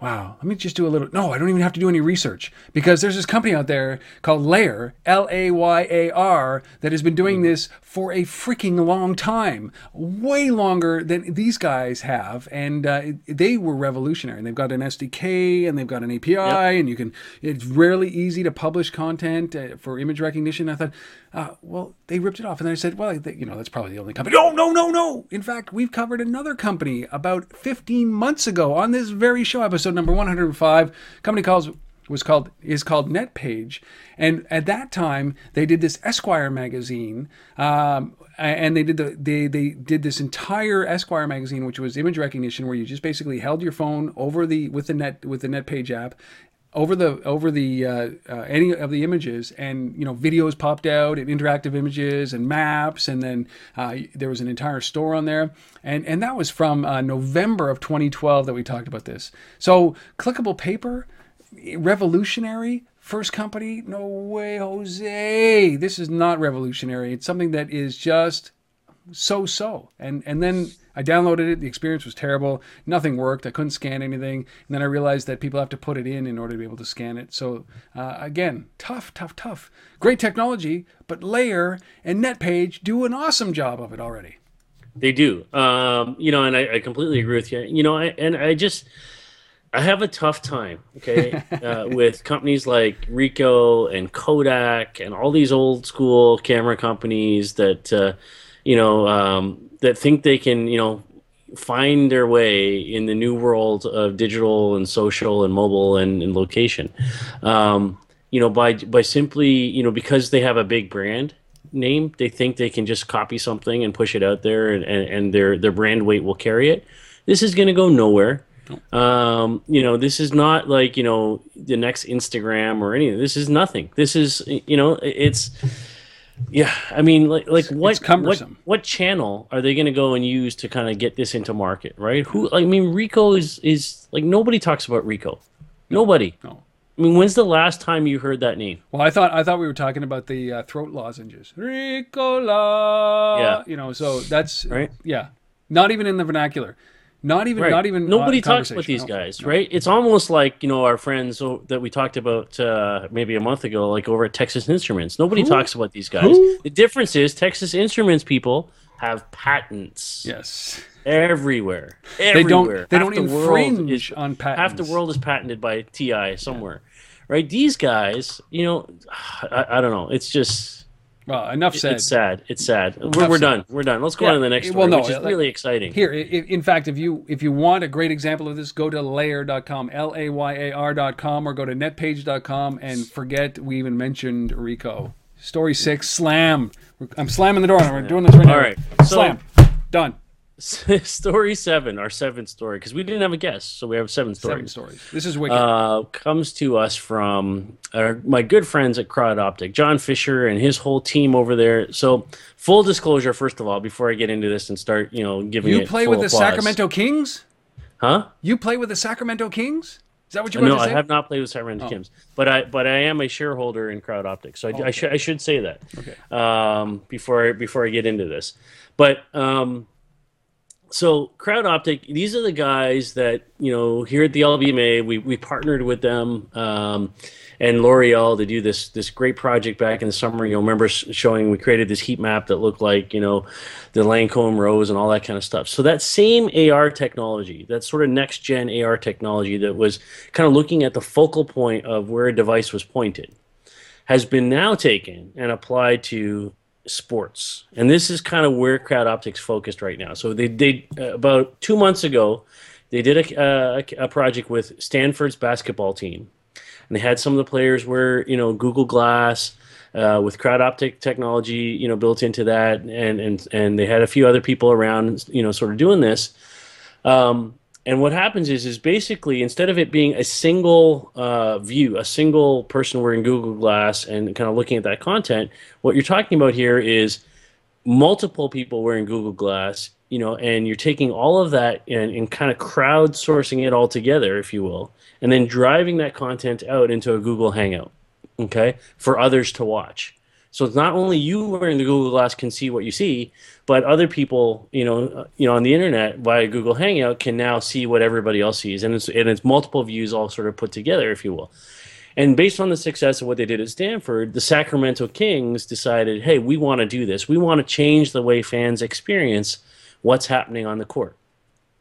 Wow, let me just do a little. No, I don't even have to do any research because there's this company out there called Layar, L A Y A R, that has been doing this for a freaking long time, way longer than these guys have. And uh, they were revolutionary. And they've got an SDK and they've got an API, and you can. It's rarely easy to publish content uh, for image recognition. I thought, uh, well, they ripped it off, and then I said, well, you know, that's probably the only company. No, no, no, no. In fact, we've covered another company about 15 months ago on this very show, episode number 105. Company calls was called is called NetPage, and at that time they did this Esquire magazine, um, and they did the they they did this entire Esquire magazine, which was image recognition, where you just basically held your phone over the with the net with the NetPage app over the over the uh, uh, any of the images and you know videos popped out and interactive images and maps and then uh, there was an entire store on there. And and that was from uh, November of 2012 that we talked about this. So clickable paper revolutionary first company no way Jose. This is not revolutionary. It's something that is just so so and and then i downloaded it. The experience was terrible. Nothing worked. I couldn't scan anything. And then i realized that people have to put it in in order to be able to scan it. So uh, again tough tough tough. Great technology but Layar and netpage do an awesome job of it already. They do. Um, you know, and I, I completely agree with you. You know, I, and I just I have a tough time, okay, uh, with companies like Ricoh and Kodak and all these old school camera companies that uh, you know um, that think they can, you know, find their way in the new world of digital and social and mobile and, and location. Um, you know, by by simply, you know, because they have a big brand name, they think they can just copy something and push it out there, and, and, and their their brand weight will carry it. This is going to go nowhere. Um, you know, this is not like you know the next Instagram or anything. This is nothing. This is you know, it's yeah. I mean, like like what what cumbersome. what channel are they going to go and use to kind of get this into market, right? Who I mean, Ricoh is is like nobody talks about Ricoh. Nobody. no I mean, when's the last time you heard that name? well i thought i thought we were talking about the uh, throat lozenges ricola Yeah. you know so that's Right. yeah not even in the vernacular Not even, Right. not even. Nobody uh, talks conversation. these No. guys, right? It's almost like you know our friends that we talked about uh, maybe a month ago, like over at Texas Instruments. Nobody talks about these guys. Who? The difference is Texas Instruments people have patents Yes. everywhere. They Everywhere. don't. They Half don't the infringe is- on patents. Half the world is patented by TI somewhere, right? These guys, you know, I, I don't know. It's just Well, enough said. it's sad. It's sad. We're, we're said. done. We're done. Let's go Yeah, on to the next well, story, no, which is really exciting. Here, in fact, if you if you want a great example of this, go to layar.com, L A Y A R.com, or go to netpage.com and forget we even mentioned Ricoh. Story six, slam. I'm slamming the door. We're doing this right now. All right, so- slam. Done. story seven, our seventh story, because we didn't have a guest, so we have seven stories. Seven stories. This is wicked. uh, comes to us from our, my good friends at Crowd Optic, Jon Fisher and his whole team over there. So, full disclosure, first of all, before I get into this and start, you know, giving you play with the applause. Sacramento Kings? huh? You play with the Sacramento Kings? Is that what you were No, I to say? have not played with Sacramento Kings, but I but I am a shareholder in CrowdOptic, so I, I, should I should say that Okay. um, before I, before I get into this. But um, so CrowdOptic, these are the guys that you know here at the LBMA. We we partnered with them um, and L'Oreal to do this this great project back in the summer. You know, remember showing we created this heat map that looked like you know the Lancome rose and all that kind of stuff. So that same AR technology, that sort of next gen AR technology that was kind of looking at the focal point of where a device was pointed, has been now taken and applied to sports. And this is kind of where CrowdOptics focused right now. So they did uh, about two months ago, they did a, uh, a, project with Stanford's basketball team, and they had some of the players wear you know Google Glass. Uh, with CrowdOptic technology, you know, built into that, and and and they had a few other people around, you know, sort of doing this. Um, and what happens is, is basically instead of it being a single uh, view, a single person wearing Google Glass and kind of looking at that content, what you're talking about here is multiple people wearing Google Glass, you know, and you're taking all of that and, and kind of crowdsourcing it all together, if you will, and then driving that content out into a Google Hangout, okay, for others to watch. So it's not only you wearing the Google Glass can see what you see, but other people, you know, uh, you know, on the internet via Google Hangout can now see what everybody else sees, and it's and it's multiple views all sort of put together, if you will. And based on the success of what they did at Stanford, the Sacramento Kings decided, hey, we want to do this. We want to change the way fans experience what's happening on the court.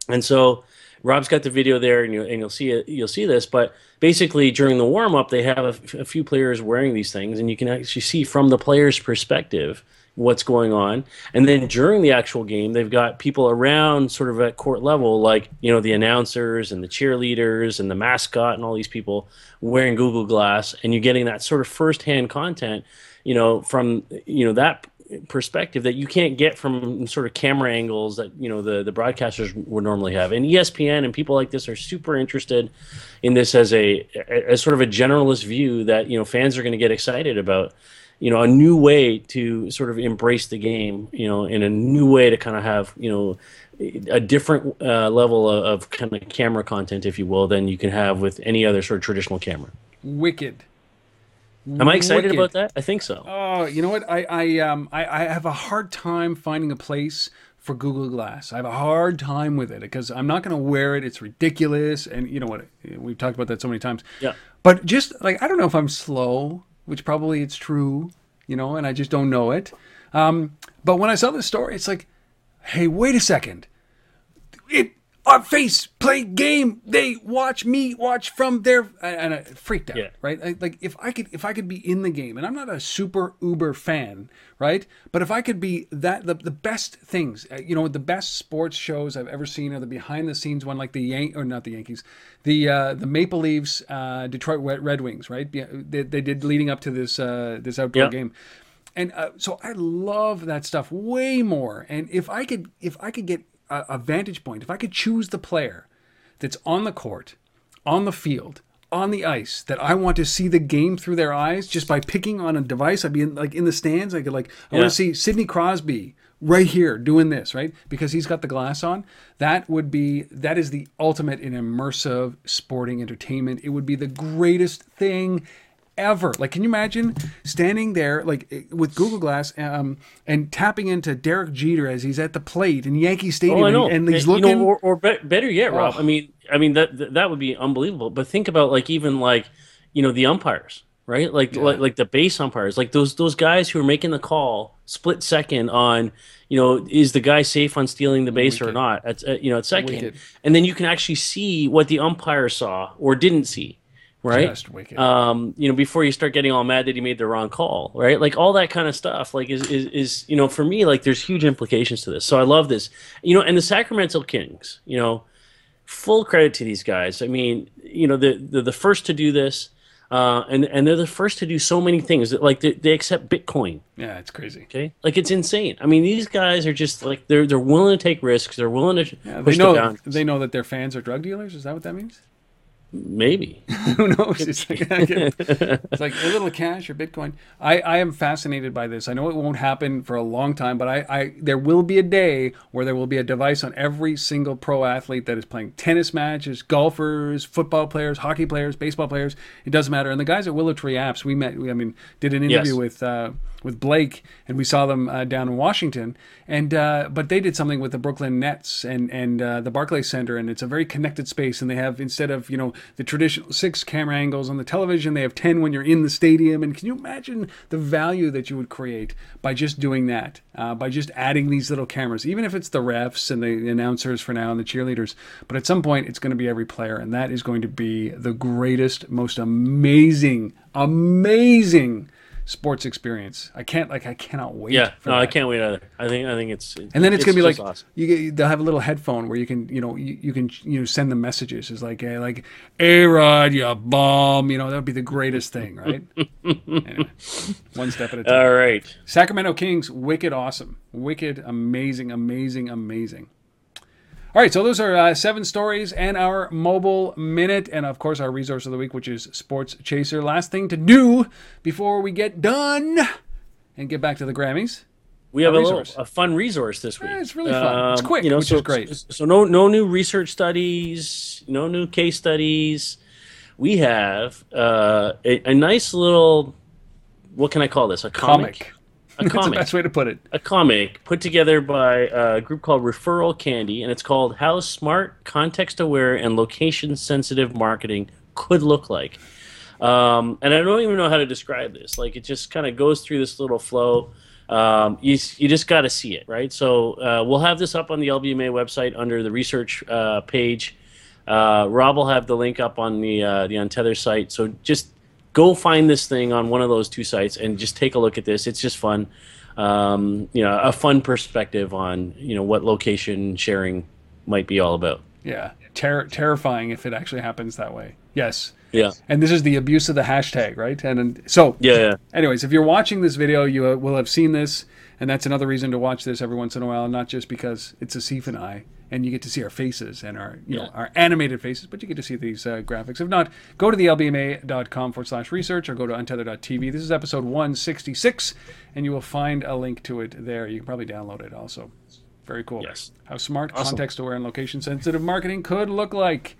And so Rob's got the video there, and, you, and you'll see it. You'll see this. But basically, during the warm up, they have a, a few players wearing these things, and you can actually see from the player's perspective what's going on. And then during the actual game, they've got people around, sort of at court level, like you know the announcers and the cheerleaders and the mascot and all these people wearing Google Glass, and you're getting that sort of firsthand content, you know, from you know that perspective that you can't get from sort of camera angles that you know the the broadcasters would normally have. And ESPN and people like this are super interested in this as a as sort of a generalist view that you know fans are going to get excited about. You know, a new way to sort of embrace the game. You know, in a new way to kind of have you know a different uh, level of, of kind of camera content, if you will, than you can have with any other sort of traditional camera. wicked. Am I excited Wicked. about that? I think so. Oh, you know what? I I um I, I have a hard time finding a place for Google Glass. I have a hard time with it because I'm not going to wear it. It's ridiculous, and you know what? We've talked about that so many times. Yeah. But just like I don't know if I'm slow, which probably it's true, you know, and I just don't know it. Um, but when I saw this story, it's like, hey, wait a second. It our face play game. They watch me watch from their and I freaked out. Yeah. Right. I, like if I could if I could be in the game, and I'm not a super uber fan, right? But if I could be that the, the best things, uh, you know, the best sports shows I've ever seen are the behind the scenes one, like the Yan or not the Yankees, the uh, the Maple Leafs, uh, Detroit Red Red Wings, right? They, they did leading up to this uh, this outdoor Yeah. game and uh, so I love that stuff way more. And if I could, if I could get a, a vantage point, if I could choose the player that's on the court, on the field, on the ice, that I want to see the game through their eyes, just by picking on a device, I'd be in, like in the stands. I could like, I Yeah. want to see Sidney Crosby right here doing this, right? Because he's got the glass on. That would be that is the ultimate in immersive sporting entertainment. It would be the greatest thing ever. Like, can you imagine standing there, like eh, with Google Glass, um, and tapping into Derek Jeter as he's at the plate in Yankee Stadium, Oh, I know. and, and he's You looking. know, or, or be- better yet, Rob. Oh. I mean, I mean that that- would be unbelievable. But think about like even like you know the umpires, right? Like like like the base umpires, like those those guys who are making the call split second on, you know, is the guy safe on stealing the base or not? At uh, you know at second, Wicked. and then you can actually see what the umpire saw or didn't see. Right, Just wicked. um, you know, before you start getting all mad that he made the wrong call, right? Like all that kind of stuff, like is, is is you know, for me, like there's huge implications to this. So I love this, you know, and the Sacramento Kings, you know, full credit to these guys. I mean, you know, they're, they're the first to do this, uh, and and they're the first to do so many things. Like they, they accept Bitcoin. yeah, it's crazy. Okay, like it's insane. I mean, these guys are just like they're they're willing to take risks. They're willing to Yeah, they the know they know that their fans are drug dealers. Is that what that means? Maybe. Who knows? It's like, it's like a little cash or Bitcoin. I, I am fascinated by this. I know it won't happen for a long time, but I, I there will be a day where there will be a device on every single pro athlete that is playing tennis matches, golfers, football players, hockey players, baseball players. It doesn't matter. And the guys at Willow Tree Apps, we met. We, I mean, did an interview Yes. with uh, with Blake, and we saw them uh, down in Washington. And uh, but they did something with the Brooklyn Nets and and uh, the Barclays Center, and it's a very connected space. And they have instead of you know the traditional six camera angles on the television, they have ten when you're in the stadium. And can you imagine the value that you would create by just doing that? Uh, by just adding these little cameras, even if it's the refs and the announcers for now and the cheerleaders, but at some point it's going to be every player, and that is going to be the greatest, most amazing, amazing sports experience. I can't like I cannot wait. Yeah. No, I can't wait either. I think I think it's And then it's, gonna be like awesome. you get, they'll have a little headphone where you can you know you, you can you know send them messages. It's like hey, like A Rod, you bomb. You know that would be the greatest thing, right? anyway, one step at a time. All right. Sacramento Kings, wicked awesome, wicked amazing, amazing, amazing. All right, so those are uh, seven stories and our mobile minute, and of course our resource of the week, which is Sports Chaser. Last thing to do before we get done and get back to the Grammys. We have A little a fun resource this week. Yeah, it's really fun. It's Um, quick, you know, which so, is great. So no no new research studies, no new case studies. We have uh, a, a nice little what can I call this? A comic. Comic. A comic. best way to put it. a comic put together by a group called ReferralCandy, and it's called How Smart, Context Aware, and Location Sensitive Marketing Could Look Like. Um, and I don't even know how to describe this. Like, it just kind of goes through this little flow. Um, you, you just got to see it, right? So, uh, we'll have this up on the LBMA website under the research uh, page. Uh, Rob will have the link up on the uh, the Untether site. So just go find this thing on one of those two sites and just take a look at this. It's just fun, um, you know, a fun perspective on you know what location sharing might be all about. Yeah, Ter- terrifying if it actually happens that way. Yes. Yeah, And this is the abuse of the hashtag, right? And, and so, yeah, yeah. anyways, if you're watching this video, you uh, will have seen this, and that's another reason to watch this every once in a while, not just because it's a Asif and I, and you get to see our faces and our, you know, our animated faces, but you get to see these uh, graphics. If not, go to the lbma.com forward slash research or go to untether.tv. This is episode 166, and you will find a link to it there. You can probably download it also. Very cool. Yes. How smart, Awesome. context-aware, and location-sensitive marketing could look like.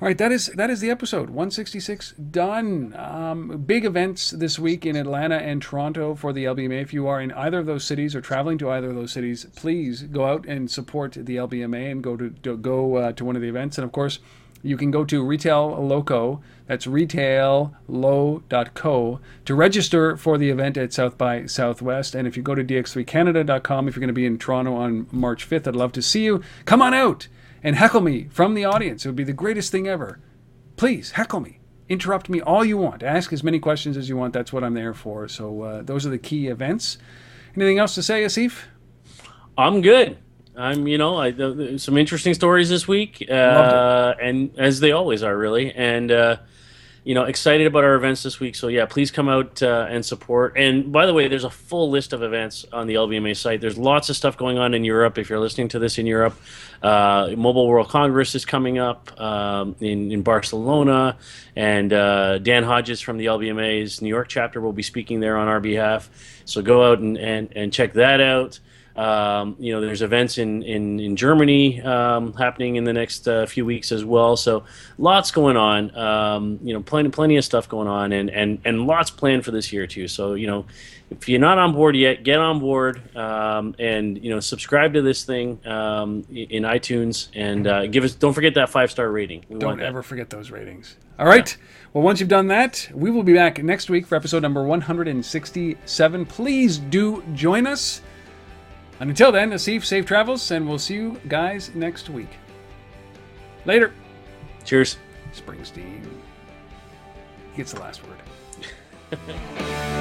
All right, that is that is the episode 166 done. Um, big events this week in Atlanta and Toronto for the LBMA. If you are in either of those cities or traveling to either of those cities, please go out and support the LBMA and go to, to go uh, to one of the events. And of course, you can go to Retaillo.co. That's retaillo.co to register for the event at South by Southwest. And if you go to dx3canada.com, if you're going to be in Toronto on March 5th, I'd love to see you. Come on out and heckle me from the audience. It would be the greatest thing ever. Please heckle me. Interrupt me all you want. Ask as many questions as you want. That's what I'm there for. So uh, those are the key events. Anything else to say, Asif? I'm good. I'm, you know, I, some interesting stories this week, uh, and as they always are, really. And uh, you know, excited about our events this week. So yeah, please come out uh, and support. And by the way, there's a full list of events on the LBMA site. There's lots of stuff going on in Europe. If you're listening to this in Europe, uh, Mobile World Congress is coming up um, in in Barcelona, and uh, Dan Hodges from the LBMA's New York chapter will be speaking there on our behalf. So go out and and, and check that out. Um, you know, there's events in in, in Germany um, happening in the next uh, few weeks as well. So lots going on. Um, you know, plenty plenty of stuff going on, and and and lots planned for this year too. So you know, if you're not on board yet, get on board um, and you know subscribe to this thing um, in iTunes and uh, give us. Don't forget that five star rating. We don't ever forget those ratings. All right. Yeah. Well, once you've done that, we will be back next week for episode number 167. Please do join us. And until then, Asif, safe travels, and we'll see you guys next week. Later. Cheers. Springsteen. He gets the last word.